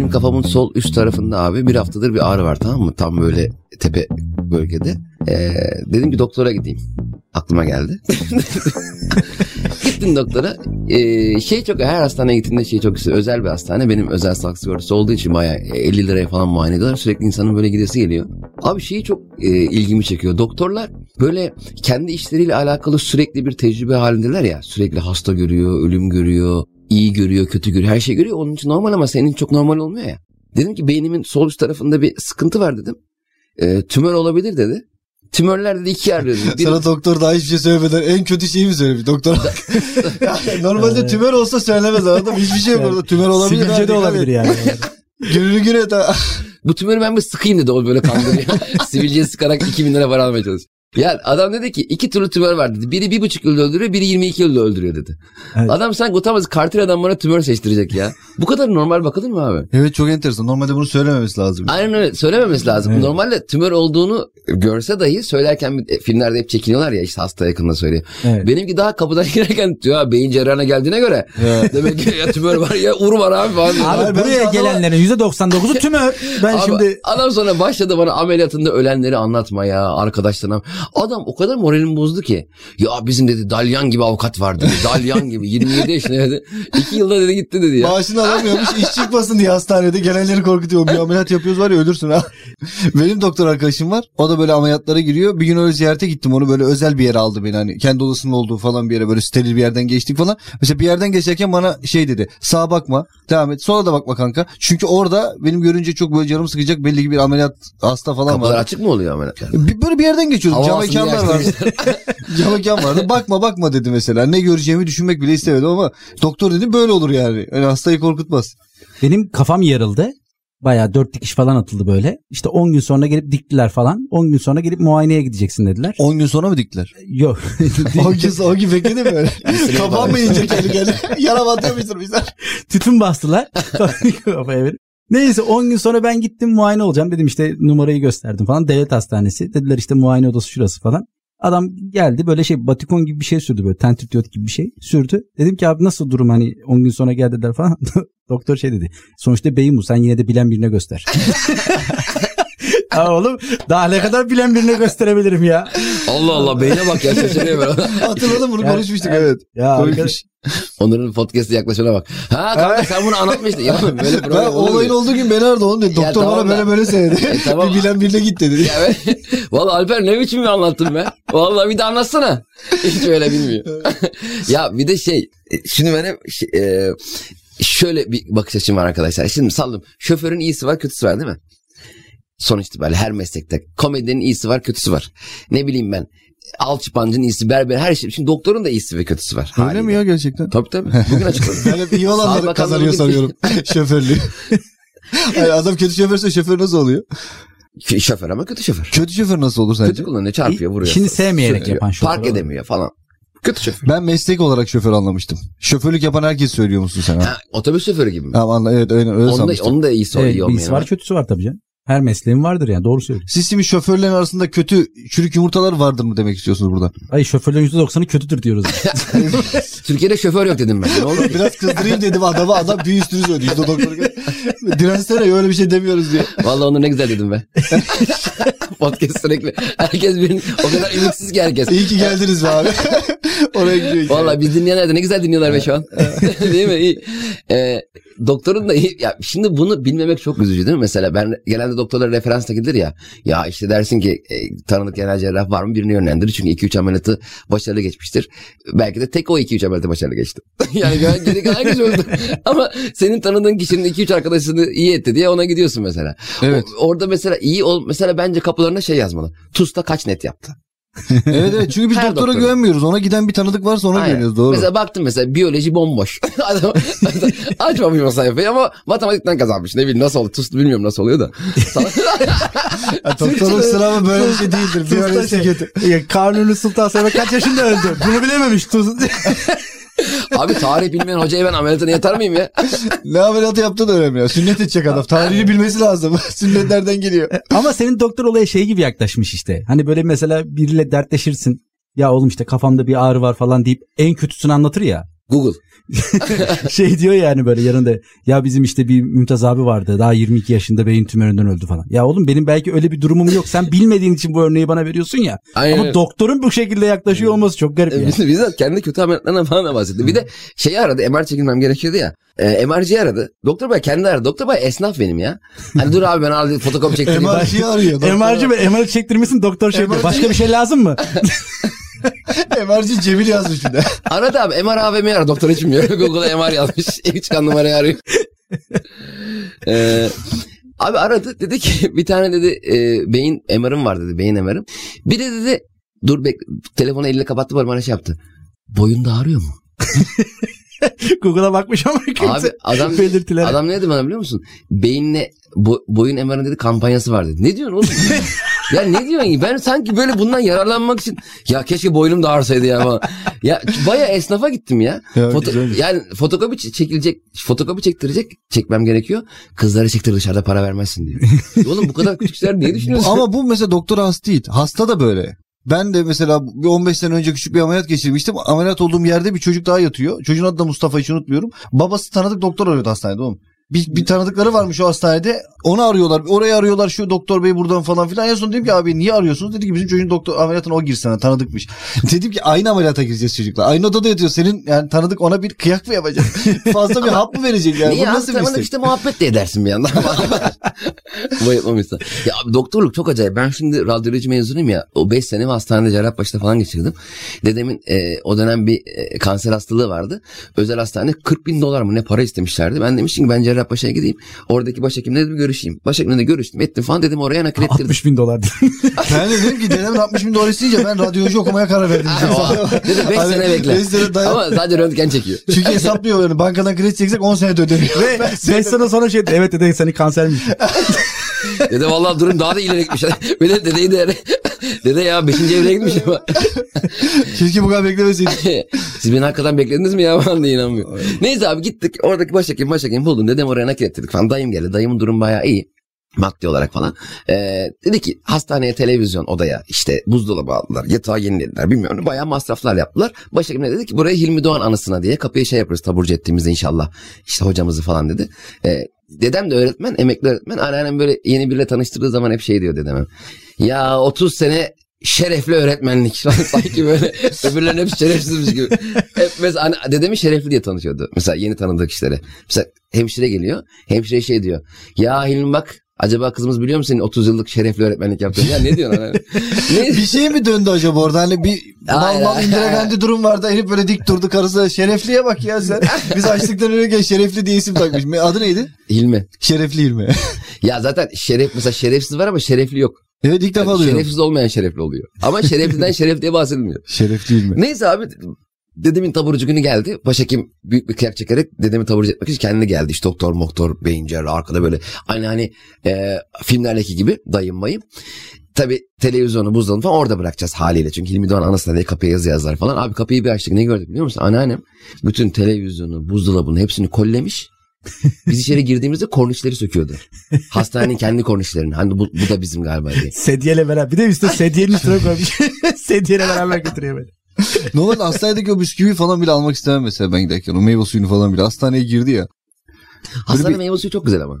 benim kafamın sol üst tarafında abi bir haftadır bir ağrı var tamam mı? Tam böyle tepe bölgede. Ee, dedim ki doktora gideyim. Aklıma geldi. Gittim doktora. Ee, şey çok her hastaneye gittiğimde şey çok güzel. Özel bir hastane. Benim özel sağlık sigortası olduğu için bayağı 50 liraya falan muayene ediyorlar. Sürekli insanın böyle gidesi geliyor. Abi şeyi çok e, ilgimi çekiyor. Doktorlar böyle kendi işleriyle alakalı sürekli bir tecrübe halindeler ya. Sürekli hasta görüyor, ölüm görüyor, iyi görüyor, kötü görüyor. Her şey görüyor. Onun için normal ama senin çok normal olmuyor ya. Dedim ki beynimin sol üst tarafında bir sıkıntı var dedim. E, tümör olabilir dedi. Tümörler dedi iki yer dedi. Bir- Sana doktor daha hiçbir şey söylemeden en kötü şeyi mi söylemiş doktor? Yani normalde tümör olsa söylemez adam. Hiçbir şey yok orada. Tümör olabilir. Sivilce de olabilir yani. Gününü gün et ha. Bu tümörü ben bir sıkayım dedi o böyle kandırıyor. Sivilceyi sıkarak 2000 lira para almaya çalışıyor. Ya adam dedi ki iki türlü tümör var dedi. Biri bir buçuk yılda öldürüyor, biri 22 yılda öldürüyor dedi. Evet. Adam sanki utanmaz kartil adam bana tümör seçtirecek ya. Bu kadar normal bakılır mı abi? Evet çok enteresan. Normalde bunu söylememesi lazım. Aynen öyle söylememesi lazım. Evet. Normalde tümör olduğunu görse dahi söylerken e, filmlerde hep çekiniyorlar ya işte hasta yakında söylüyor. Evet. Benimki daha kapıdan girerken ya beyin cerrahına geldiğine göre Ya. demek ki ya tümör var ya ur var abi falan. diyor. Abi Abi buraya adama- gelenlerin %99'u tümör. Ben Abi, şimdi Adam sonra başladı bana ameliyatında ölenleri anlatmaya arkadaşlarına. Adam o kadar moralimi bozdu ki. Ya bizim dedi Dalyan gibi avukat var dedi. Dalyan gibi 27 yaşında dedi. 2 yılda dedi gitti dedi ya. Maaşını alamıyormuş iş çıkmasın diye hastanede gelenleri korkutuyor. Bir ameliyat yapıyoruz var ya ölürsün ha. Benim doktor arkadaşım var. O da böyle ameliyatlara giriyor. Bir gün öyle ziyarete gittim onu böyle özel bir yere aldı beni hani. Kendi odasının olduğu falan bir yere böyle steril bir yerden geçtik falan. Mesela bir yerden geçerken bana şey dedi. Sağa bakma devam et. Sola da bakma kanka. Çünkü orada benim görünce çok böyle canım sıkacak belli ki bir ameliyat hasta falan Kapılar var. açık mı oluyor ameliyat? Bir- Böyle bir yerden geçiyordum. Cam mekanlar vardı. Cam mekan vardı. Bakma bakma dedi mesela. Ne göreceğimi düşünmek bile istemedim ama doktor dedi böyle olur yani. Yani hastayı korkutmaz. benim kafam yarıldı. Bayağı dört dikiş falan atıldı böyle. İşte 10 gün sonra gelip diktiler falan. 10 gün sonra gelip muayeneye gideceksin dediler. 10 gün sonra mı diktiler? Yok. 10 gün sonra 10 gün bekledi mi öyle? İnecek kendi kendine? Yara batıyormuştur bizler. Tütün bastılar. Kafaya verip. Neyse 10 gün sonra ben gittim muayene olacağım. Dedim işte numarayı gösterdim falan. Devlet hastanesi. Dediler işte muayene odası şurası falan. Adam geldi böyle şey batikon gibi bir şey sürdü böyle tentrityot gibi bir şey sürdü. Dedim ki abi nasıl durum hani 10 gün sonra gel dediler falan. Doktor şey dedi. Sonuçta beyin bu sen yine de bilen birine göster. ya oğlum daha ne kadar bilen birine gösterebilirim ya. Allah Allah beyne bak ya şaşırıyor böyle. Hatırladım bunu Yani- konuşmuştuk evet. Ya Komikmiş. Onların podcast'ı yaklaşana bak. Ha kanka sen bunu anlatmıştın. Ya böyle Ben olur olayın olduğu gün beni aradı onu dedi. Ya Doktor tamam bana da- böyle böyle söyledi. E, tamam. bir bilen birine git dedi. Ya ben, Valla Alper ne biçim bir anlattın be. Valla bir de anlatsana. Hiç öyle bilmiyor. ya bir de şey e, şimdi ben hep şey, e, şöyle bir bakış açım var arkadaşlar. Şimdi saldım. Şoförün iyisi var kötüsü var değil mi? Sonuç itibariyle her meslekte. Komedinin iyisi var kötüsü var. Ne bileyim ben. Alçıpancının iyisi berber her şey. Şimdi doktorun da iyisi ve kötüsü var. Öyle haliyle. mi ya gerçekten? Tabii tabii. Bugün açıkladım. Ben hep iyi olanları kazanıyor sanıyorum. Şoförlüğü. Hayır, adam kötü şoförse şoför nasıl oluyor? şoför ama kötü şoför. Kötü şoför nasıl olur sence? Kötü kullanıyor çarpıyor vuruyor. İşini sevmeyerek Sürtüyor, yapan şoför Park edemiyor falan. Kötü şoför. Ben meslek olarak şoför anlamıştım. Şoförlük yapan herkes söylüyor musun sen? Ha? Ha, otobüs şoförü gibi mi? Tamam anla, evet öyle, öyle Onun da, sanmıştım. onun da iyisi, Evet, iyi iyisi olmayan var var. kötüsü var tabii canım. Her mesleğin vardır yani doğru söylüyor. Siz şimdi şoförlerin arasında kötü çürük yumurtalar vardır mı demek istiyorsunuz burada? Ay şoförlerin %90'ı kötüdür diyoruz. Türkiye'de şoför yok dedim ben. Ne oldu? Biraz kızdırayım dedim adama adam bir üstünü söyledi. İşte doktor dirensene öyle bir şey demiyoruz diye. Vallahi onu ne güzel dedim ben. Podcast sürekli. Herkes birinin o kadar ümitsiz ki herkes. İyi ki geldiniz be abi. Oraya gidiyor. Vallahi biz dinleyenler de ne güzel dinliyorlar be şu an. değil mi? İyi. Ee, doktorun da iyi. Ya şimdi bunu bilmemek çok üzücü değil mi? Mesela ben genelde doktorlara referansla gidilir ya. Ya işte dersin ki e, tanıdık genel cerrah var mı birini yönlendirir. Çünkü 2-3 ameliyatı başarılı geçmiştir. Belki de tek o 2-3 ameliyatı başarılı geçti. yani geri kalan herkes öldü. Ama senin tanıdığın kişinin 2-3 arkadaşını iyi etti diye ona gidiyorsun mesela. Evet. O- orada mesela iyi ol mesela bence kapılarına şey yazmalı. TUS'ta kaç net yaptı? Evet evet çünkü biz Her doktora doktora. güvenmiyoruz. Ona giden bir tanıdık varsa ona Aynen. güveniyoruz doğru. Mesela baktım mesela biyoloji bomboş. Adam, açmamış o sayfayı ama matematikten kazanmış. Ne bileyim nasıl oldu. TUS'lu bilmiyorum nasıl oluyor da. Ya, doktorluk sınavı böyle bir şey değildir. Öğrenci şey, kötü. ya, Kanuni Sultan Selim kaç yaşında öldü? Bunu bilememiş. Tuz- Abi tarih bilmeyen hocaya ben ameliyatına yatar mıyım ya? Ne ameliyatı yaptı da önemli ya. Sünnet edecek adam. Tarihini bilmesi lazım. Sünnet nereden geliyor? Ama senin doktor olaya şey gibi yaklaşmış işte. Hani böyle mesela biriyle dertleşirsin. Ya oğlum işte kafamda bir ağrı var falan deyip en kötüsünü anlatır ya. Google. şey diyor yani böyle yanında ya bizim işte bir Mümtaz abi vardı daha 22 yaşında beyin tümöründen öldü falan. Ya oğlum benim belki öyle bir durumum yok sen bilmediğin için bu örneği bana veriyorsun ya. Aynen. Ama doktorun bu şekilde yaklaşıyor olması çok garip ya. Biz, bizzat kendi kötü ameliyatlarından falan da bahsetti. Bir de şeyi aradı MR çekilmem gerekiyordu ya. E, MR'ciyi aradı. Doktor bey kendi aradı. Doktor bey esnaf benim ya. Hani dur abi ben al fotokopi çektireyim. MR'ciyi arıyor. MR'cı ve MR çektirmesin doktor şey. MR'cı Başka bir şey lazım mı? MR'ci Cemil yazmış bir de. Aradı abi MR AVM'yi ara. Doktor açmıyor. Google'a MR yazmış. İlk çıkan numarayı arıyor. Ee, abi aradı. Dedi ki bir tane dedi e, beyin MR'ım var dedi. Beyin MR'ım. Bir de dedi dur bek telefonu eline kapattı bana şey yaptı. Boyun da ağrıyor mu? Google'a bakmış ama kimse Abi adam belirtileri. adam ne dedi bana biliyor musun? Beyinle bo- boyun MR'ın dedi kampanyası var dedi. Ne diyorsun oğlum? ya ne diyorsun? Ben sanki böyle bundan yararlanmak için ya keşke boynum da ağrısaydı ya falan. Ya baya esnafa gittim ya. Ya, Foto- güzel. yani fotokopi çekilecek, fotokopi çektirecek, çekmem gerekiyor. Kızlara çektir dışarıda para vermezsin diyor. oğlum bu kadar küçük şeyler niye düşünüyorsun? Ama bu mesela doktor hasta değil. Hasta da böyle. Ben de mesela bir 15 sene önce küçük bir ameliyat geçirmiştim. Ameliyat olduğum yerde bir çocuk daha yatıyor. Çocuğun adı da Mustafa hiç unutmuyorum. Babası tanıdık doktor arıyordu hastanede oğlum. Bir, bir tanıdıkları varmış o hastanede. Onu arıyorlar. Orayı arıyorlar şu doktor bey buradan falan filan. En son dedim ki abi niye arıyorsunuz? Dedi ki bizim çocuğun doktor ameliyatına o girsene tanıdıkmış. dedim ki aynı ameliyata gireceğiz çocukla. Aynı odada yatıyor. Senin yani tanıdık ona bir kıyak mı yapacak? Fazla bir hap mı verecek yani? Niye Bu nasıl bir istek? işte muhabbet de edersin bir yandan. Bayılmamışsın. Ya abi doktorluk çok acayip. Ben şimdi radyoloji mezunuyum ya. O 5 sene hastanede Cerrahpaşa'da falan geçirdim. Dedemin e, o dönem bir e, kanser hastalığı vardı. Özel hastane 40 bin dolar mı ne para istemişlerdi. Ben demiştim ki ben Cerrahpaşa'ya gideyim. Oradaki başhekimle de bir görüşeyim. Başhekimle de görüştüm ettim falan dedim oraya nakil ettirdim. 60 bin dolar diye. Ben de dedim ki dedemin 60 bin dolar isteyince ben radyoloji okumaya karar verdim. Dedim 5 Hani sene bekle. beş sene dayan- Ama sadece röntgen çekiyor. Çünkü hesaplıyor yani bankadan kredi çeksek 10 senede ödeniyor. Ve 5 sene sonra şey evet dede seni kansermiş. Dede vallahi durum daha da ileri gitmiş. Bir de dedeyi de Dede ya 5. evreye gitmiş ama. Keşke bu kadar beklemeseydik. Siz beni hakikaten beklediniz mi ya falan diye inanmıyor. Neyse abi gittik oradaki başhekim başhekim buldum dedem oraya nakil ettirdik falan. Dayım geldi dayımın durum bayağı iyi. Maddi olarak falan. Ee, dedi ki hastaneye televizyon odaya işte buzdolabı aldılar yatağı yenilediler bilmiyorum bayağı masraflar yaptılar. Başhekim de dedi ki buraya Hilmi Doğan anısına diye kapıya şey yaparız taburcu ettiğimizde inşallah işte hocamızı falan dedi. Ee, dedem de öğretmen emekli öğretmen anneannem böyle yeni biriyle tanıştırdığı zaman hep şey diyor dedeme. Ya 30 sene şerefli öğretmenlik. Sanki böyle öbürlerin hepsi şerefsizmiş gibi. Hep mesela hani dedemi şerefli diye tanışıyordu. Mesela yeni tanıdığı kişilere. Mesela hemşire geliyor. Hemşire şey diyor. Ya Hilmi bak acaba kızımız biliyor musun senin 30 yıllık şerefli öğretmenlik yaptığını? Ya ne diyorsun? Hani? ne? bir şey mi döndü acaba orada? Hani bir mal mal Indira Gandhi durum vardı. Herif böyle dik durdu karısı. Şerefliye bak ya sen. Biz açlıktan ölürken şerefli diye isim takmış. Adı neydi? Hilmi. Şerefli İlmi. Ya zaten şeref mesela şerefsiz var ama şerefli yok. evet ilk defa Yani duyuyorum. şerefsiz olmayan şerefli oluyor. Ama şerefliden şeref diye bahsedilmiyor. Şerefli İlmi. Neyse abi dedemin taburcu günü geldi. Başhekim büyük bir kıyak çekerek dedemi taburcu etmek için kendi geldi. İşte doktor moktor beyin cerrahı arkada böyle. Aynı hani e, filmlerdeki gibi dayım mayım. Tabi televizyonu buzdolabını falan orada bırakacağız haliyle. Çünkü Hilmi Doğan anasına diye kapıya yazı yazar falan. Abi kapıyı bir açtık ne gördük biliyor musun? Anneannem bütün televizyonu, buzdolabını hepsini kollemiş. Biz içeri girdiğimizde kornişleri söküyordu. Hastanenin kendi kornişlerini. Hani bu, bu da bizim galiba diye. Sedyeyle beraber. Bir de üstte sedyenin üstüne koymuş. Sedyeyle beraber götürüyor beni. Normalde hastanedeki o bisküvi falan bile almak istemem mesela ben giderken. O meyve suyunu falan bile. Hastaneye girdi ya. Hastane bir- meyve suyu çok güzel ama.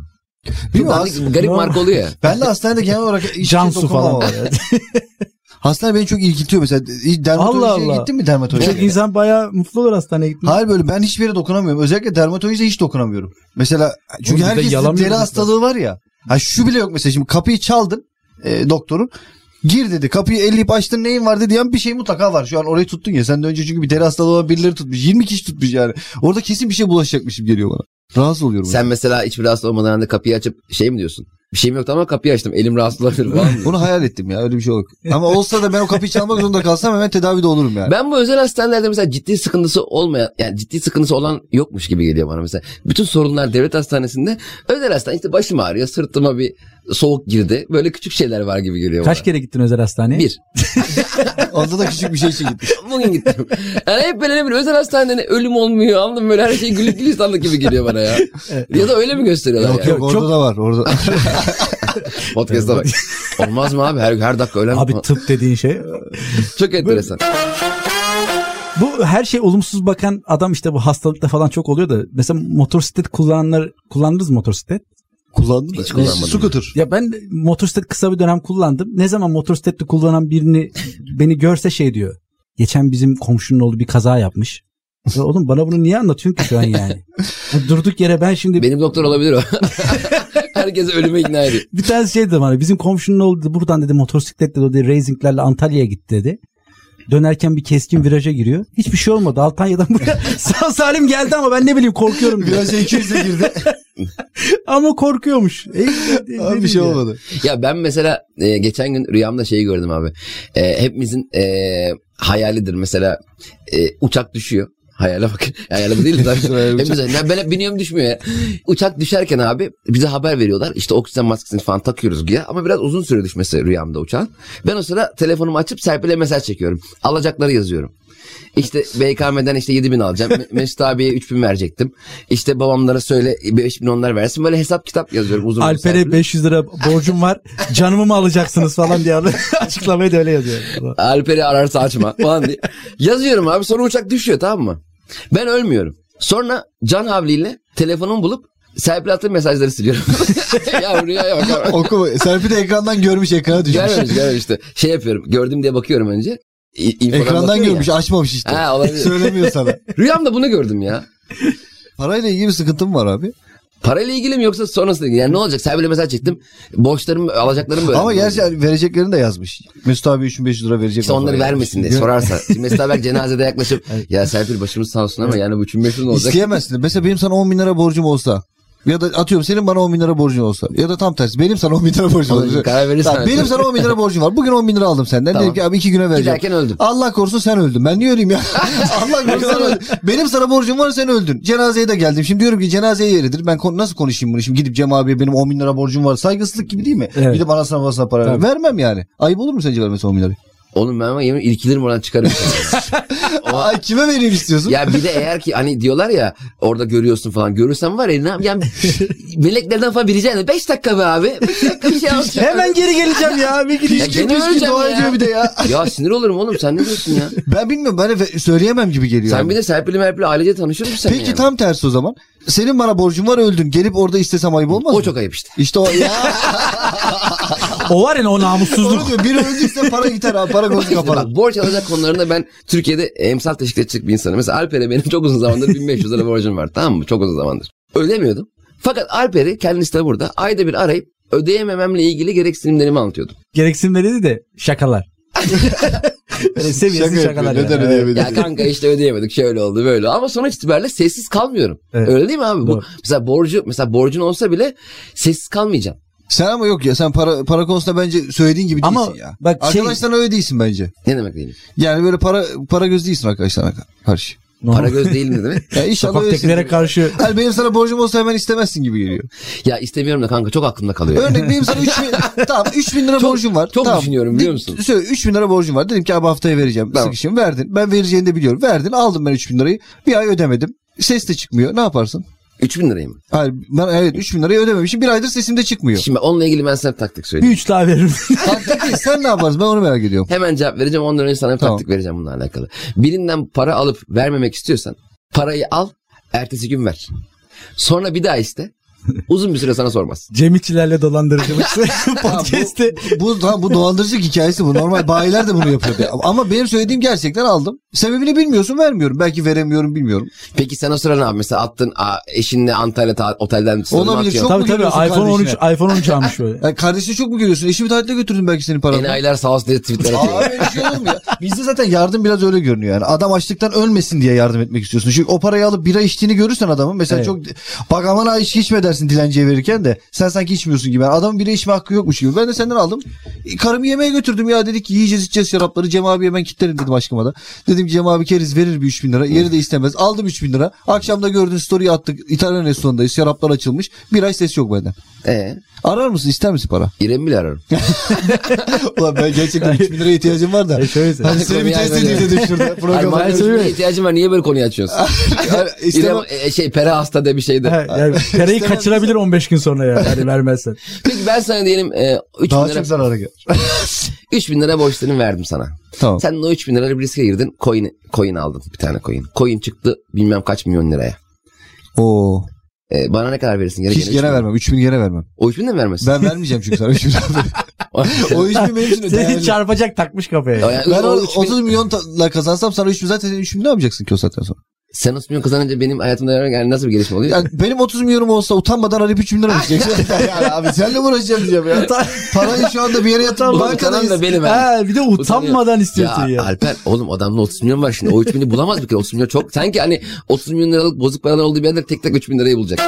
Bilmiyorum, has- garip marka oluyor ya. Ben de hastanede genel olarak hiç Can şey su falan var. ya. Hastane beni çok ilgiltiyor mesela. Dermatolojiye Allah Allah. gittin mi dermatolojiye? Çok insan bayağı mutlu olur hastaneye gittiğinde. Hayır böyle ben hiçbir yere dokunamıyorum. Özellikle dermatolojiye hiç dokunamıyorum. Mesela çünkü herkesin deri hastalığı var ya. Ha şu bile yok mesela şimdi kapıyı çaldın e, doktorun. Gir dedi kapıyı elleyip açtın neyin var dedi yani bir şey mutlaka var. Şu an orayı tuttun ya sen de önce çünkü bir deri hastalığı var birileri tutmuş. 20 kişi tutmuş yani. Orada kesin bir şey bulaşacakmışım geliyor bana. Rahatsız oluyorum. Sen mesela hiçbir rahatsız olmadan önce kapıyı açıp şey mi diyorsun? Bir şeyim yoktu ama kapıyı açtım. Elim rahatsız olabilir falan. Bunu hayal ettim ya öyle bir şey yok. Ama olsa da ben o kapıyı çalmak zorunda kalsam hemen tedavide olurum yani. Ben bu özel hastanelerde mesela ciddi sıkıntısı olmayan yani ciddi sıkıntısı olan yokmuş gibi geliyor bana mesela. Bütün sorunlar devlet hastanesinde özel hastane işte başım ağrıyor sırtıma bir soğuk girdi. Böyle küçük şeyler var gibi geliyor Kaç bana. kere gittin özel hastaneye? Bir. Onda da küçük bir şey için gitmiş. Bugün gittim. Yani hep böyle ne bileyim özel hastanede ne ölüm olmuyor anladın mı? Böyle her şey güllük gülistanlık gibi geliyor bana ya. ya da öyle mi gösteriyorlar Yok yani? yok orada çok- da var. Orada. Podcast'a bak. Olmaz mı abi? Her, her dakika ölen Abi tıp dediğin şey. Çok enteresan. Bu her şey olumsuz bakan adam işte bu hastalıkta falan çok oluyor da mesela motosiklet kullananlar kullandınız mı motosiklet? Kullandın mı? Hiç kullanmadım. Scooter. Ya ben motosiklet kısa bir dönem kullandım. Ne zaman motosikletli kullanan birini beni görse şey diyor. Geçen bizim komşunun oğlu bir kaza yapmış. Ya oğlum bana bunu niye anlatıyorsun ki şu an yani? Ya durduk yere ben şimdi Benim doktor olabilir o. Herkesi ölüme ikna ediyor. bir tane şey dedi bana. Bizim komşunun oğlu dedi, buradan dedi motosikletle dedi racinglerle Antalya'ya gitti dedi. Dönerken bir keskin viraja giriyor. Hiçbir şey olmadı. Almanya'dan buraya sağ salim geldi ama ben ne bileyim korkuyorum. diyor. Biraz 200'e girdi. ama korkuyormuş. E, ne- Abi bir şey ya? olmadı. Ya ben mesela e, geçen gün rüyamda şeyi gördüm abi. E, hepimizin e, hayalidir mesela e, uçak düşüyor. Hayale bak. Hayale bu değil de tabii. Hepimiz, ya ben hep biniyorum düşmüyor ya. Uçak düşerken abi bize haber veriyorlar. İşte oksijen maskesini falan takıyoruz güya. Ama biraz uzun süre düşmesi rüyamda uçağın. Ben o sıra telefonumu açıp Serpil'e mesaj çekiyorum. Alacakları yazıyorum. İşte BKM'den işte 7 bin alacağım. Me- Mesut abiye 3 bin verecektim. İşte babamlara söyle 5 bin onlar versin. Böyle hesap kitap yazıyorum uzun Alper'e Serpil'e. 500 lira borcum var. Canımı mı alacaksınız falan diye açıklamayı da öyle yazıyor. Alper'i ararsa açma falan diye. Yazıyorum abi sonra uçak düşüyor tamam mı? Ben ölmüyorum. Sonra can havliyle telefonumu bulup Serpil attığı mesajları siliyorum. ya yok. abi. Okuma. Serpil de ekrandan görmüş ekrana düşmüş. Görmemiş görmemiş işte. Şey yapıyorum gördüm diye bakıyorum önce. İ- Ekrandan bakıyor ya. görmüş açmamış işte. Ha, olabilir. Söylemiyor sana. Rüyamda bunu gördüm ya. Parayla ilgili bir sıkıntım var abi. Parayla ilgili mi yoksa sonrasında ilgili? Yani ne olacak? Serpil'e mesaj çektim. Borçlarım, alacaklarım böyle. Ama gerçi yani vereceklerini de yazmış. Mesut abi 3500 lira verecek. İşte onları vermesin diye sorarsa. Şimdi Mesut Haber cenazede yaklaşıp ya Serpil başımız sağ olsun ama yani bu 3500 ne olacak? İsteyemezsin. Mesela benim sana 10 bin lira borcum olsa. Ya da atıyorum senin bana 10 bin lira borcun olsa. Ya da tam tersi benim sana 10 bin lira borcum olsa. karar verirsen. Tamam, benim sana 10 bin lira borcum var. Bugün 10 bin lira aldım senden. Tamam. Dedim ki abi iki güne vereceğim. Giderken öldüm. Allah korusun sen öldün. Ben niye öleyim ya? Allah korusun sen öldün. Benim sana borcum var sen öldün. Cenazeye de geldim. Şimdi diyorum ki cenazeye yeridir. Ben nasıl konuşayım bunu? Şimdi gidip Cem abiye benim 10 bin lira borcum var. Saygısızlık gibi değil mi? Evet. Gidip anasına babasına para ver. Tabii. Vermem yani. Ayıp olur mu sence vermesi 10 bin lirayı? Oğlum ben ama yemin irkilirim oradan çıkarım. O- Ay kime vereyim istiyorsun? ya bir de eğer ki hani diyorlar ya orada görüyorsun falan görürsen var ya ne yani meleklerden falan bileceksin. 5 dakika be abi. 5 dakika bir şey alacağım. Hemen geri geleceğim ya. Bir Pişkin öleceğim dua ediyor bir de ya. ya sinir olurum oğlum sen ne diyorsun ya? Ben bilmiyorum. Ve- söyleyemem gibi geliyor. Sen yani. bir de Serpil'i Merpil'i ailece tanışır mısın sen Peki yani? tam tersi o zaman. Senin bana borcun var öldün. Gelip orada istesem ayıp olmaz O mı? çok ayıp işte. İşte o ya. O var ya o namussuzluk. Onu diyor. Biri öldüyse para gider abi. Para konusu İşte bak borç alacak konularında ben Türkiye'de emsal teşkil edecek bir insanım. Mesela Alper'e benim çok uzun zamandır 1500 lira borcum var tamam mı? Çok uzun zamandır. Ödemiyordum. Fakat Alper'i kendisi de burada ayda bir arayıp ödeyemememle ilgili gereksinimlerimi anlatıyordum. Gereksinimleri de şakalar. Böyle seviyesiz Şaka şakalar. yapıyor. Neden yani. ödeyemedim? Ya kanka işte ödeyemedik şöyle oldu böyle. Ama sonuç itibariyle sessiz kalmıyorum. Evet. Öyle değil mi abi? Bu, Doğru. mesela borcu mesela borcun olsa bile sessiz kalmayacaksın. Sen ama yok ya sen para para konusunda bence söylediğin gibi değilsin Ama ya. bak şey- Arkadaşlarına öyle değilsin bence. Ne demek değil? Yani böyle para para göz değilsin arkadaşlarına karşı. Para göz değil mi demek? Ya inşallah Sokaktakilere karşı Hani benim sana borcum olsa hemen istemezsin gibi geliyor. Ya istemiyorum da kanka çok aklımda kalıyor. Örnek benim sana 3 bin, tamam 3 bin lira Çok- borcum var. çok tamam. düşünüyorum biliyor musun? Söyle 3 bin lira borcum var. Dedim ki abi haftaya vereceğim. Tamam. Sıkışım verdin. Ben vereceğini de biliyorum. Verdin aldım ben 3 bin lirayı. Bir ay ödemedim. Ses de çıkmıyor. Ne yaparsın? 3000 lirayı mı? Hayır ben evet 3 bin lirayı ödememişim. Bir aydır sesim de çıkmıyor. Şimdi onunla ilgili ben sana bir taktik bir söyleyeyim. üç daha veririm. Taktik değil. Sen ne yaparsın? Ben onu merak ediyorum. Hemen cevap vereceğim ondan önce sana bir Tamam. taktik vereceğim bununla alakalı. Birinden para alıp vermemek istiyorsan parayı al ertesi gün ver. Sonra bir daha iste. Uzun bir süre sana sormaz. Cem İçilerle dolandırıcılık podcast'te. Bu tamam, bu dolandırıcılık hikayesi bu. Normal bayiler de bunu yapıyordu. Ama benim söylediğim gerçekten aldım. Sebebini bilmiyorsun vermiyorum. Belki veremiyorum bilmiyorum. Peki sen o sıra ne yap? Mesela attın a, eşinle Antalya ta- otelden Olabilir, çok- tabii mu tabii iPhone 13 kardeşine? iPhone 13 almış böyle. Yani kardeşini çok mu görüyorsun? Eşimi tatile götürdüm belki senin paranı. Enayiler sağ olsun diye tweetler atıyor. Abi şey olur mu ya? Bizde zaten yardım biraz öyle görünüyor yani. Adam açlıktan ölmesin diye yardım etmek istiyorsun. Çünkü o parayı alıp bira içtiğini görürsen adamın mesela Evet. çok bak aman ha içki içme dersin dilenciye verirken de sen sanki içmiyorsun gibi. Yani adamın bira içme hakkı yokmuş gibi. Ben de senden aldım. E, Karımı yemeğe götürdüm ya dedik ki yiyeceğiz içeceğiz şarapları. Cem abiye ben kilitlerim dedim aşkıma da. Dedim Cem abi keriz verir bir 3 bin lira. Yeri de istemez. Aldım 3 bin lira. Akşamda gördün story attık. İtalyan restoranındayız. Şaraplar açılmış. Bir ay ses yok benden. Ee, Arar mısın? ister misin para? İrem'i bile ararım. Ulan ben gerçekten 3 bin liraya ihtiyacım var da. E şöyle söyle. Hani seni bir test edeyim dedim şurada. Hayır, ihtiyacım var niye böyle konuyu açıyorsun? İrem e, şey pere hasta de bir şeydi. Ha, yani parayı kaçırabilir 15 gün sonra ya. Hani vermezsen. Peki ben sana diyelim 3 bin Daha lira çok zarara gel. 3000 lira borçlarını verdim sana. Tamam. Sen de o 3000 lira bir riske girdin. Coin, coin aldın bir tane coin. Coin çıktı bilmem kaç milyon liraya. Oo. Ee, bana ne kadar verirsin? Gene, Hiç gene gene 3000. vermem. 3000 gene vermem. O 3000 de mi vermesin? Ben vermeyeceğim çünkü sana 3000 O 3000 benim için Seni değerli. çarpacak takmış kafaya. Yani Ben o o 3000 30 milyonla kazansam sana 3000 zaten 3000 ne yapacaksın ki o saatten sonra? Sen 30 milyon kazanınca benim hayatımda yani nasıl bir gelişme oluyor? Yani benim 30 milyonum olsa utanmadan arayıp 3000 lira mı isteyeceksin? yani abi senle uğraşacağım diyeceğim ya. Parayı şu anda bir yere kazanan bankadayız. da benim. Ha, bir de utanmadan istiyorsun ya. Ya Alper oğlum adamda 30 milyon var şimdi. O 3 bini bulamaz bir kere. 30 milyon çok. Sanki hani 30 milyon liralık bozuk paralar olduğu bir yerde tek tek 3 bin lirayı bulacak.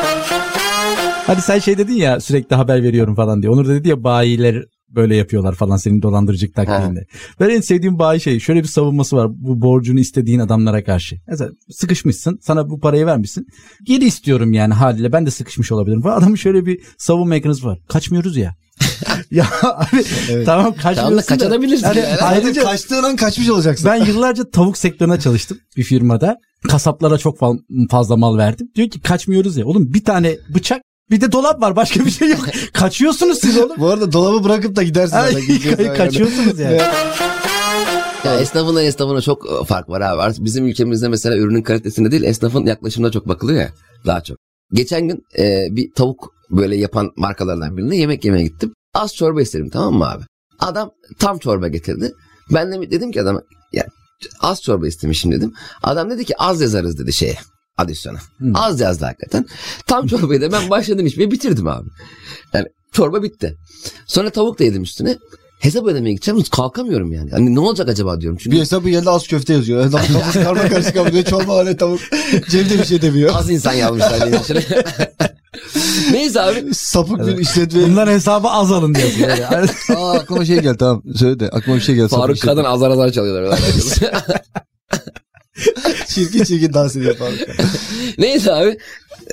Hadi sen şey dedin ya sürekli haber veriyorum falan diye. Onur da dedi ya bayiler böyle yapıyorlar falan senin dolandırıcılık taktiğinde. Ben en sevdiğim bayi şey şöyle bir savunması var bu borcunu istediğin adamlara karşı. Mesela sıkışmışsın sana bu parayı vermişsin. Geri istiyorum yani haliyle ben de sıkışmış olabilirim. Bu adamın şöyle bir savunma mekanizması var. Kaçmıyoruz ya. ya abi Evet. tamam kaçmıyorsun Tamam da kaçabilirsin Hani yani. Ayrıca kaçtığın an kaçmış olacaksın. ben yıllarca tavuk sektörüne çalıştım bir firmada. Kasaplara çok fa- fazla mal verdim. Diyor ki kaçmıyoruz ya. Oğlum bir tane bıçak bir de dolap var başka bir şey yok. Kaçıyorsunuz siz oğlum. Bu arada dolabı bırakıp da gidersin. Ay, zaten. Gideceksin yani. kaçıyorsunuz yani. Ya esnafınla esnafına çok e, fark var abi. Artık bizim ülkemizde mesela ürünün kalitesinde değil esnafın yaklaşımına çok bakılıyor ya daha çok. Geçen gün e, bir tavuk böyle yapan markalardan birine yemek yemeye gittim. Az çorba istedim tamam mı abi? Adam tam çorba getirdi. Ben de dedim ki adama ya az çorba istemişim dedim. Adam dedi ki az yazarız dedi şeye adisyona. Hmm. Az yazdı hakikaten. Tam çorbayı da ben başladım içmeye bitirdim abi. Yani çorba bitti. Sonra tavuk da yedim üstüne. Hesap ödemeye gideceğim kalkamıyorum yani. Hani ne olacak acaba diyorum. Çünkü Bir hesabı geldi az köfte yazıyor. Adam karma karışık ne çorba ne tavuk. Cem'de bir şey demiyor. Az insan yazmışlar benim içine. Neyse abi. Sapık bir işletme. Bunlar hesabı az alın diyor. Yani. Aa aklıma şey geldi tamam söyle de aklıma bir şey geldi. Faruk kadın azar azar çalıyorlar. Çirkin çirkin dans ediyor Faruk. Neyse abi.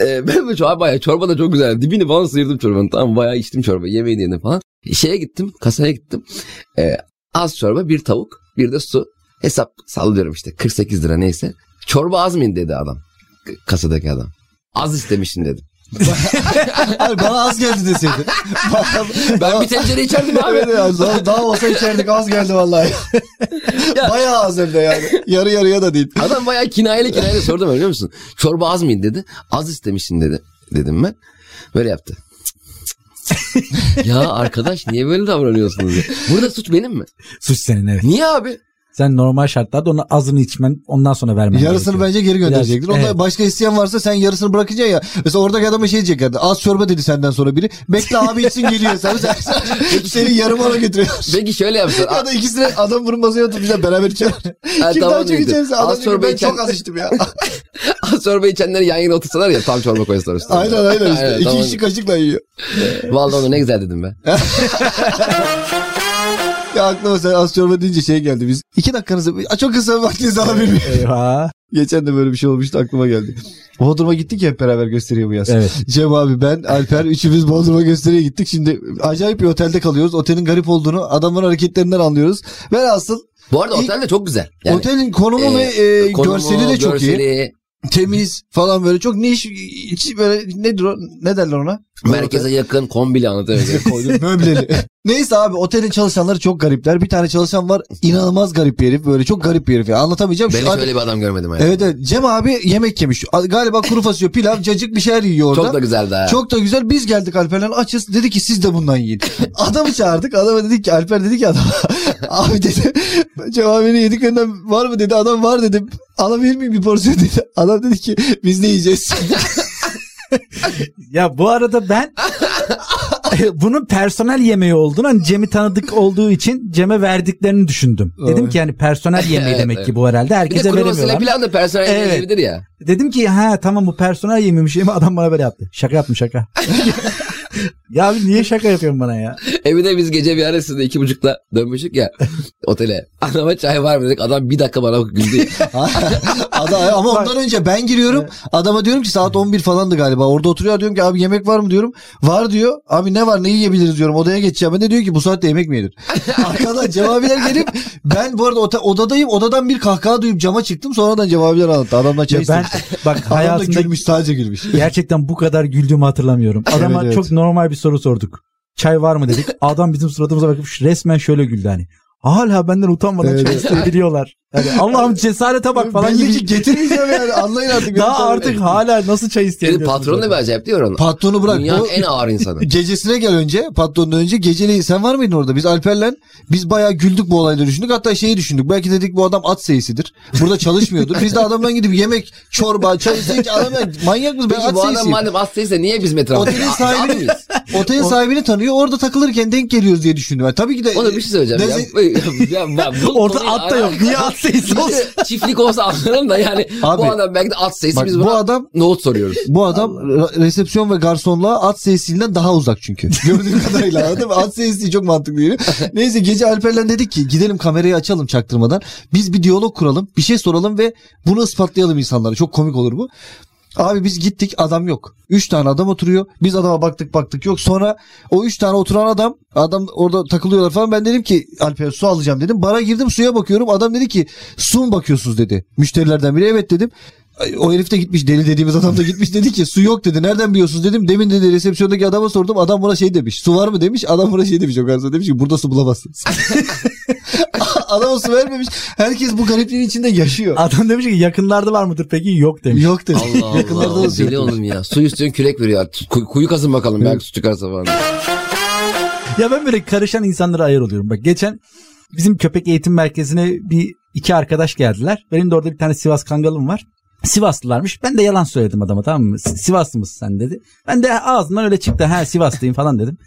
E, ben böyle çorba, bayağı, çorba da çok güzel. Dibini falan sıyırdım çorbanın. Tamam bayağı içtim çorbayı. Yemeği de yedim falan. Şeye gittim. Kasaya gittim. E, az çorba bir tavuk. Bir de su. Hesap sallıyorum işte. 48 lira neyse. Çorba az mı dedi adam. Kasadaki adam. Az istemişsin dedim. Abi bana az geldi deseydin. Ben bir tencere içerdim abi. Evet ya daha, daha olsa içerdik az geldi vallahi. Ya- Bayağı az hem de yani. Yarı yarıya da değil. Adam bayağı kinayeli kinayeli sordum biliyor musun? Çorba az mıydı dedi. Az istemişsin dedi. Dedim ben. Böyle yaptı. ya arkadaş niye böyle davranıyorsunuz? ya? Burada suç benim mi? Suç senin evet. Niye abi? Sen normal şartlarda onu azını içmen ondan sonra vermen Yarısını gerekiyor. bence geri gönderecektir. Onda evet. başka isteyen varsa sen yarısını bırakacaksın ya. Mesela oradaki adama şey diyecek yani. Az çorba dedi senden sonra biri. Bekle abi içsin geliyor. Sen, sen, sen seni yarım ona götürüyor. Peki şöyle yapsın. ya da ikisini adam bunu masaya oturtmuşlar beraber içiyorlar. Ha, Kim tamam daha çok içerse adam Az çorba ben içen- çok az içtim ya. Az çorba içenleri yan yana otursalar ya tam çorba koysalar üstüne. aynen aynen işte. İki tamam. kişi kaşıkla yiyor. Vallahi onu ne güzel dedim ben. Ya aklıma sen az çorba deyince şey geldi. Biz iki dakikanızı çok kısa vaktinizi alabilir miyim? Eyvah. Geçen de böyle bir şey olmuştu aklıma geldi. Bodrum'a gittik ya hep beraber gösteriyor bu yaz. Evet. Cem abi ben Alper üçümüz Bodrum'a gösteriye gittik. Şimdi acayip bir otelde kalıyoruz. Otelin garip olduğunu adamların hareketlerinden anlıyoruz. Velhasıl Bu arada İlk- otel de çok güzel. Yani, otelin konumu e, ve e, konumu, görseli de çok iyi. görseli, Temiz falan böyle çok niş böyle nedir o ne derler ona? Merkeze yakın kombili anlatabiliyor. möbleli. Neyse abi otelin çalışanları çok garipler. Bir tane çalışan var inanılmaz garip bir herif. Böyle çok garip bir herif. ya. Anlatamayacağım. ben hiç öyle bir adam görmedim. hayatımda. Evet evet. Cem abi yemek yemiş. Galiba kuru fasulye, pilav, cacık bir şeyler yiyor orada. Çok da güzeldi ha. Çok da güzel. Biz geldik Alper'le açız. Dedi ki siz de bundan yiyin. Adamı çağırdık. Adama dedik ki Alper dedi ki adama. abi dedi. Cem abinin yediklerinden var mı dedi. Adam var dedi. Alabilir miyim bir porsiyon dedi. Adam dedi ki biz ne yiyeceğiz? Ya bu arada ben bunun personel yemeği olduğunu hani Cem'i tanıdık olduğu için Cem'e verdiklerini düşündüm. Dedim Evet. ki yani personel yemeği Evet, demek evet. ki bu herhalde. Bir de Herkese kuru fasulye veremiyorlar. pilav da personel Evet. yemeğidir ya. Dedim ki ha tamam bu personel yemeğiymiş ama adam bana böyle yaptı. Şaka yaptım şaka. Ya abi niye şaka yapıyorsun bana ya? Evde biz gece bir ara sizde iki buçukta dönmüştük ya otele. Adama çay var mı dedik. Adam bir dakika bana güldü. Adam, ama ondan önce ben giriyorum. Adama diyorum ki saat 11 falandı galiba. Orada oturuyor diyorum ki abi yemek var mı diyorum. Var diyor. Abi ne var ne yiyebiliriz diyorum. Odaya geçeceğim. Ben de diyor ki bu saatte yemek mi yenir? Arkadan cevabiler gelip ben bu arada odadayım. Odadan bir kahkaha duyup cama çıktım. Sonradan cevabiler anlattı. Adamla çay Ya ben istedim. bak hayatımda gülmüş sadece gülmüş. gerçekten bu kadar güldüğümü hatırlamıyorum. Adama Evet, evet. çok normal bir soru sorduk. Çay var mı dedik. Adam bizim suratımıza bakıp resmen şöyle güldü hani. hala benden utanmadan Evet. çay isteyebiliyorlar. Yani Allah'ım cesarete bak falan Belli gibi. ki getirmeyeceğim yani anlayın artık. Daha artık hala nasıl çay patron da bir acayip diyor onu. Patronu bırak. Dünyanın O- en ağır insanı. Gecesine gel önce patrondan önce geceliği sen var mıydın orada? Biz Alper'le biz bayağı güldük bu olayları düşündük. Hatta şeyi düşündük. Belki dedik bu adam at seyisidir. Burada çalışmıyordur. Biz de adamdan gidip yemek, çorba, çay isteyince adam ya, manyak mısın? Ben Peki at bu adam seyisiyim. madem hastaysa niye biz metrafı? Otelin sahibi Otelin sahibini tanıyor. Orada takılırken denk geliyoruz diye düşündüm. Ben. Tabii ki de Ona bir şey söyleyeceğim. Neyse- ya, ya, ben bu Orada at da yok. Niye at sayısı olsun? Çiftlik olsa anlarım da yani Abi, bu adam belki de at sayısı bak, biz bu buna adam- nohut soruyoruz. Bu adam re- resepsiyon ve garsonluğa at seyisinden daha uzak çünkü. Gördüğüm kadarıyla anladın mı? At seyisi çok mantıklı değil. Neyse gece Alper'le dedik ki gidelim kamerayı açalım çaktırmadan. Biz bir diyalog kuralım. Bir şey soralım ve bunu ispatlayalım insanlara. Çok komik olur bu. Abi biz gittik adam yok. Üç tane adam oturuyor. Biz adama baktık baktık yok. Sonra o üç tane oturan adam adam orada takılıyorlar falan. Ben dedim ki Alper su alacağım dedim. Bara girdim suya bakıyorum. Adam dedi ki su mu bakıyorsunuz dedi. Müşterilerden biri evet dedim. O herif de gitmiş deli dediğimiz adam da gitmiş dedi ki su yok dedi. Nereden biliyorsunuz dedim. Demin dedi resepsiyondaki adama sordum. Adam buna şey demiş. Su var mı demiş. Adam buna şey demiş. O garson demiş ki burada su bulamazsınız. Adama su vermemiş. Herkes bu garipliğin içinde yaşıyor. Adam demiş ki yakınlarda var mıdır peki? Yok demiş. Yok dedi. Allah Yakınlarda Allah. da su Deli oğlum ya. Su istiyorsun kürek veriyor. Kuy- kuyu kazın bakalım belki su çıkarsa falan. Ya ben böyle karışan insanlara ayır oluyorum. Bak geçen bizim köpek eğitim merkezine bir iki arkadaş geldiler. Benim de orada bir tane Sivas Kangalım var. Sivaslılarmış. Ben de yalan söyledim adama tamam mı? "Si- Sivaslı mısın sen dedi. Ben de ağzımdan öyle çıktı. Ha Sivaslıyım falan dedim.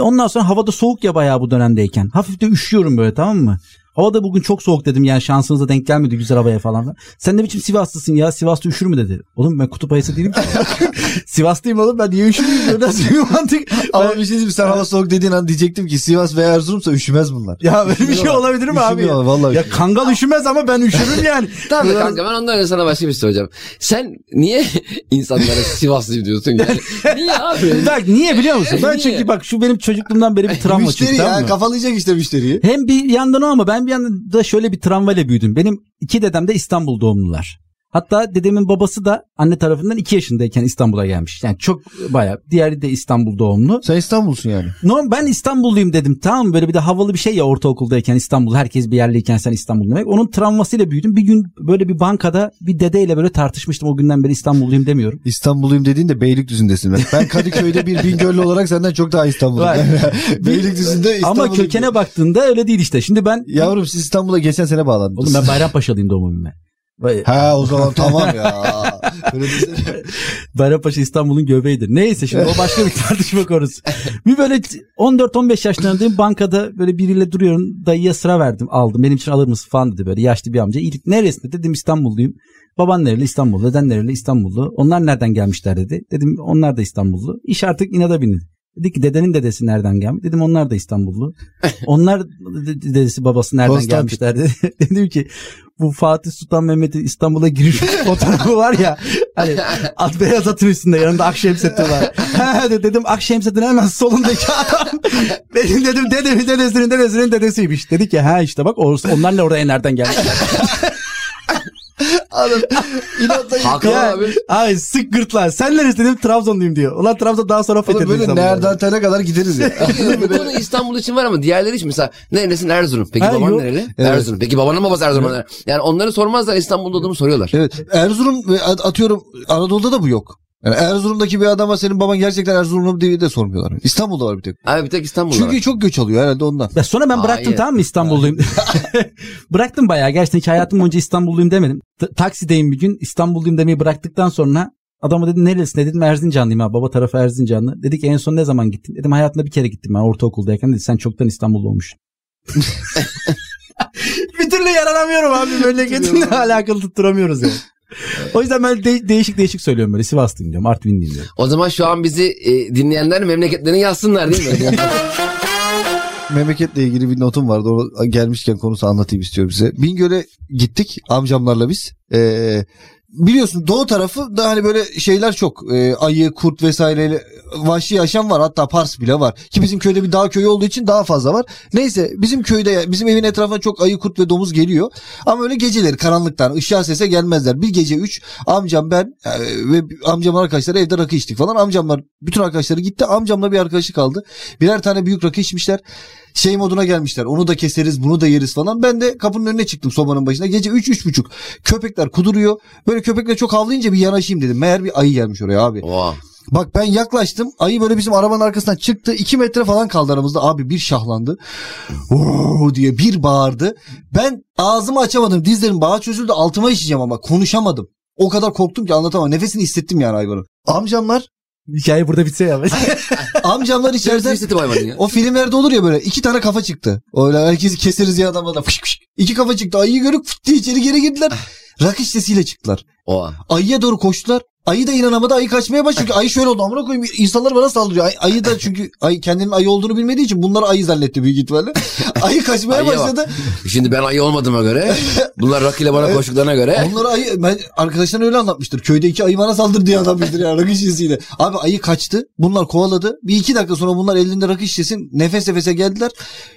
Ondan sonra havada soğuk ya bayağı bu dönemdeyken. Hafif de üşüyorum böyle tamam mı? Havada bugün çok soğuk dedim yani şansınıza denk gelmedi güzel havaya falan. Sen ne biçim Sivaslısın ya Sivas'ta üşür mü dedi. Oğlum ben kutup ayısı değilim ki. Sivaslıyım oğlum ben niye üşümeyeyim? Böyle Nasıl bir mantık? Ama bir şey diyeyim sen hava soğuk dediğin an diyecektim ki Sivas veya Erzurum'sa üşümez bunlar. Ya böyle bir şey olabilir mi abi? Üşümüyorlar, vallahi Ya kangal üşümez ama ben üşürüm yani. Tamam da kanka ben ondan önce sana başka bir şey soracağım. Sen niye insanlara Sivaslıyım diyorsun yani? Niye abi? Bak niye biliyor musun? Ben Niye? çünkü bak şu benim çocukluğumdan beri bir travma Müşteri çıktı ya tamam mı? kafalayacak işte müşteriyi. Hem bir yandan o ama ben bir yandan da şöyle bir travmayla büyüdüm. Benim iki dedem de İstanbul doğumlular. Hatta dedemin babası da anne tarafından iki yaşındayken İstanbul'a gelmiş. Yani çok bayağı. Diğeri de İstanbul doğumlu. Sen İstanbul'sun yani. No, ben İstanbulluyum dedim. Tamam mı? böyle bir de havalı bir şey ya ortaokuldayken İstanbul. Herkes bir yerliyken sen İstanbul demek. Onun travmasıyla büyüdüm. Bir gün böyle bir bankada bir dedeyle böyle tartışmıştım. O günden beri İstanbulluyum demiyorum. İstanbulluyum dediğin de Beylikdüzü'ndesin. Ben, ben Kadıköy'de bir Bingöl'lü olarak senden çok daha İstanbul'um. Var. Beylikdüzü'nde İstanbul'um. Ama kökene baktığında öyle değil işte. Şimdi ben Yavrum siz İstanbul'a geçen sene bağlandınız. Oğlum ben Bayrampaşalıyım doğumum bilme. Ha o zaman tamam ya. Öyle desene. Bayrampaşa İstanbul'un göbeğidir. Neyse şimdi o başka bir tartışma konusu. Bir böyle 14-15 yaşlarındayım bankada böyle biriyle duruyorum. Dayıya sıra verdim aldım. Benim için alır mısın falan dedi böyle yaşlı bir amca. İlk neresinde dedim İstanbulluyum. Baban nereli İstanbul, deden nereli İstanbullu. Onlar nereden gelmişler dedi. Dedim onlar da İstanbullu. İş artık inada bindi. Dedi ki dedenin dedesi nereden gelmiş? Dedim onlar da İstanbullu. Onlar de- dedesi babası nereden gelmişler dedi. Dedim ki bu Fatih Sultan Mehmet'in İstanbul'a giriş fotoğrafı var ya. Hani at beyaz atın üstünde yanında Akşemsettin var. Dedim Akşemsettin hemen solundaki adam. Benim dedim dedemin dedesinin dedesinin dedesiymiş. Dedi ki ha işte bak onlar ne oraya nereden gelmişler. Adam inatla Haklı Ya, abi. Ay sık gırtlar. Sen neresi dedim Trabzonluyum diyor. Ulan Trabzon daha sonra fethedildi. böyle nereden tele kadar gideriz ya. Bu konu İstanbul için var ama diğerleri için mesela neresin Erzurum. Peki Ha, baban yok. nereli? Evet. Erzurum. Peki babanın babası Erzurum. Yani onları sormazlar İstanbul'da olduğumu soruyorlar. evet. Erzurum ve atıyorum Anadolu'da da bu yok. Yani Erzurum'daki bir adama senin baban gerçekten Erzurumlu mu diye de sormuyorlar. İstanbul'da var bir tek. Abi bir tek İstanbul'da Çünkü var. çok göç alıyor herhalde ondan. Ya sonra ben bıraktım Hayır. tamam mı İstanbulluyum. bıraktım bayağı. Gerçekten hiç hayatım boyunca İstanbulluyum demedim. T- taksideyim bir gün İstanbulluyum demeyi bıraktıktan sonra adama dedim nerelisin dedim Erzincanlıyım abi baba tarafı Erzincanlı. Dedi ki en son ne zaman gittin? Dedim hayatımda bir kere gittim ben ortaokuldayken dedi sen çoktan İstanbullu olmuşsun. bir türlü yaranamıyorum abi memleketimle alakalı tutturamıyoruz yani. O yüzden ben de- değişik değişik söylüyorum böyle Sivaslıyım diyorum Artvinliyim diyorum. O zaman şu an bizi e, dinleyenler memleketlerini yazsınlar değil mi? Memleketle ilgili bir notum vardı. O gelmişken konusu anlatayım istiyorum size. Bingöl'e gittik amcamlarla biz. Ee, biliyorsun doğu tarafı da hani böyle şeyler çok. Ee, ayı, kurt vesaireyle vahşi yaşam var. Hatta Pars bile var. Ki bizim köyde bir dağ köyü olduğu için daha fazla var. Neyse bizim köyde bizim evin etrafına çok ayı, kurt ve domuz geliyor. Ama öyle geceleri karanlıktan ışığa sese gelmezler. Bir gece üç amcam ben e, ve amcamın arkadaşları evde rakı içtik falan. Amcamlar bütün arkadaşları gitti. Amcamla bir arkadaşı kaldı. Birer tane büyük rakı içmişler. Şey moduna gelmişler. Onu da keseriz bunu da yeriz falan. Ben de kapının önüne çıktım sobanın başına. Gece 3-3.30 köpekler kuduruyor. Böyle köpekler çok havlayınca bir yanaşayım dedim. Meğer bir ayı gelmiş oraya abi. Oha. Bak ben yaklaştım. Ayı böyle bizim arabanın arkasından çıktı. 2 metre falan kaldı aramızda. Abi bir şahlandı. Oo diye bir bağırdı. Ben ağzımı açamadım. Dizlerim bağı çözüldü. Altıma işeceğim ama konuşamadım. O kadar korktum ki anlatamam. Nefesini hissettim yani hayvanın. Amcamlar, Hikaye burada bitse ya. amcamlar içeriden hissettim hayvanı ya. o filmlerde olur ya böyle iki tane kafa çıktı. Öyle herkesi keseriz ya adamla da fışk fışk. İki kafa çıktı. Ayıyı görüp fıt diye içeri geri girdiler. Rakı şişesiyle çıktılar. Oha. Ayıya doğru koştular. Ayı da inanamadı. Ayı kaçmaya başladı. Çünkü ayı şöyle oldu. Amına koyayım insanlar bana saldırıyor. Ay, ayı da çünkü ayı kendinin ayı olduğunu bilmediği için bunlar ayı zannetti büyük ihtimalle. ayı kaçmaya bak. başladı. Şimdi ben ayı olmadığıma göre bunlar Rocky ile bana Evet. koştuklarına göre Onlara ayı ben arkadaşlar öyle anlatmıştır. Köyde iki ayı bana saldırdı diye adam bildir ya rakı şişesiyle. Abi ayı kaçtı. Bunlar kovaladı. Bir iki dakika sonra bunlar elinde rakı şişesi nefes nefese geldiler.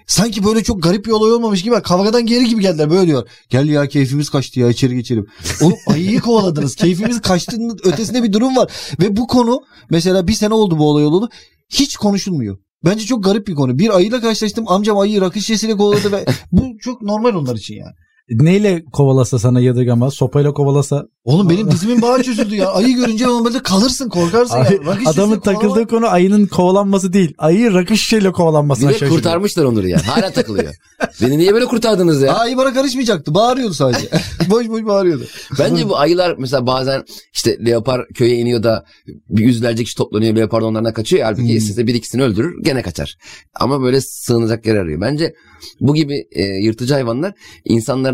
Sanki böyle çok garip bir olay olmamış gibi. Kavgadan geri gibi geldiler. Böyle diyor. Gel ya keyfimiz kaçtı ya içeri geçelim. Oğlum ayıyı kovaladınız. Keyfimiz kaçtığının ötesinde bir durum var. Ve bu konu mesela bir sene oldu bu olay olalı. Hiç konuşulmuyor. Bence çok garip bir konu. Bir ayıyla karşılaştım. Amcam ayıyı rakı şişesiyle kovaladı ve bu çok normal onlar için yani. Neyle kovalasa sana yadırgamaz? Sopayla kovalasa. Oğlum benim dizimin bağı çözüldü ya. Ayı görünce normalde kalırsın korkarsın Abi, ya. Rakı adamın kovalama- takıldığı konu ayının kovalanması değil. Ayı rakı şişeyle kovalanmasına şaşırıyor. kurtarmışlar onları ya. Hala takılıyor. Beni niye böyle kurtardınız ya? Ayı bana karışmayacaktı. Bağırıyordu sadece. boş boş bağırıyordu. Bence bu ayılar mesela bazen işte leopar köye iniyor da bir yüzlerce kişi toplanıyor leopar da onlardan kaçıyor. ya. Halbuki Hmm. istese bir ikisini öldürür gene kaçar. Ama böyle sığınacak yer arıyor. Bence bu gibi e, yırtıcı hayvanlar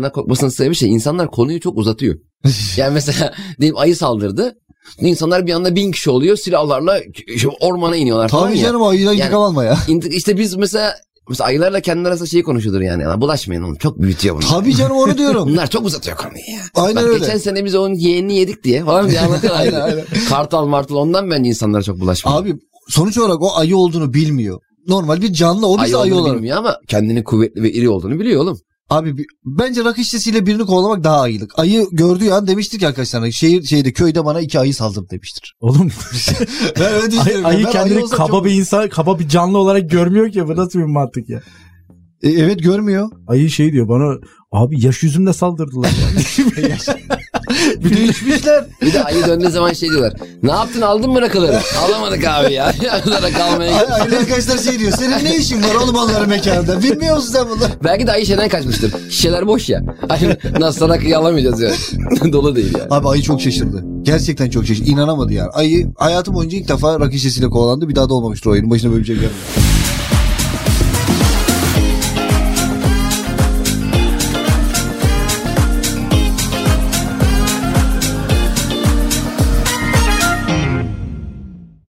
insanlarına korkmasının sebebi şey insanlar konuyu çok uzatıyor. yani mesela diyelim ayı saldırdı. İnsanlar bir anda bin kişi oluyor silahlarla ormana iniyorlar falan Tabii ya. canım ayıyla Yani- intikam alma ya. İşte biz mesela Mesela ayılarla kendi arasında şeyi konuşuyordur yani. "Lan Bulaşmayın oğlum çok büyütüyor bunlar. Tabii canım onu diyorum. Bunlar çok uzatıyor konuyu ya. Aynen Bak öyle. geçen sene biz onun yeğenini yedik diye falan diye anlatıyorlar. Aynen, aynen. Kartal martal ondan bence insanlara çok bulaşmıyor. Abi sonuç olarak o ayı olduğunu bilmiyor. Normal bir canlı o biz ayı, ayı, olduğunu olarak. bilmiyor ama kendini kuvvetli ve iri olduğunu biliyor oğlum. Abi bi- bence rakı şişesiyle birini kovalamak daha ayılık. Ayı gördüğü an demiştir ki arkadaşlar şehir şeyde köyde bana iki ayı saldırdı demiştir. Oğlum Ben öyle ay, düşünüyorum. ayı Ben kendini olsam kaba çok- bir insan, kaba bir canlı olarak görmüyor ki. Bu nasıl bir mantık ya? E, evet görmüyor. Ayı şey diyor bana abi yaş yüzümde saldırdılar. ya. Bir de içmişler. Bir de ayı döndüğü zaman şey diyorlar. Ne yaptın aldın mı rakıları? Alamadık abi ya. Onlara kalmaya Ay, gittik. ayı arkadaşlar şey diyor. Senin ne işin var oğlum onların mekanında? Bilmiyor musun sen bunları? Belki de ayı şeyden kaçmıştır. Şişeler boş ya. Hani nasıl rakıyı alamayacağız ya. Dolu değil yani. Abi ayı çok şaşırdı. Gerçekten çok şaşırdı. İnanamadı yani. Ayı hayatım boyunca ilk defa rakı şişesiyle kovalandı. Bir daha da olmamıştır o ayının başına böyle bir şey gelmedi.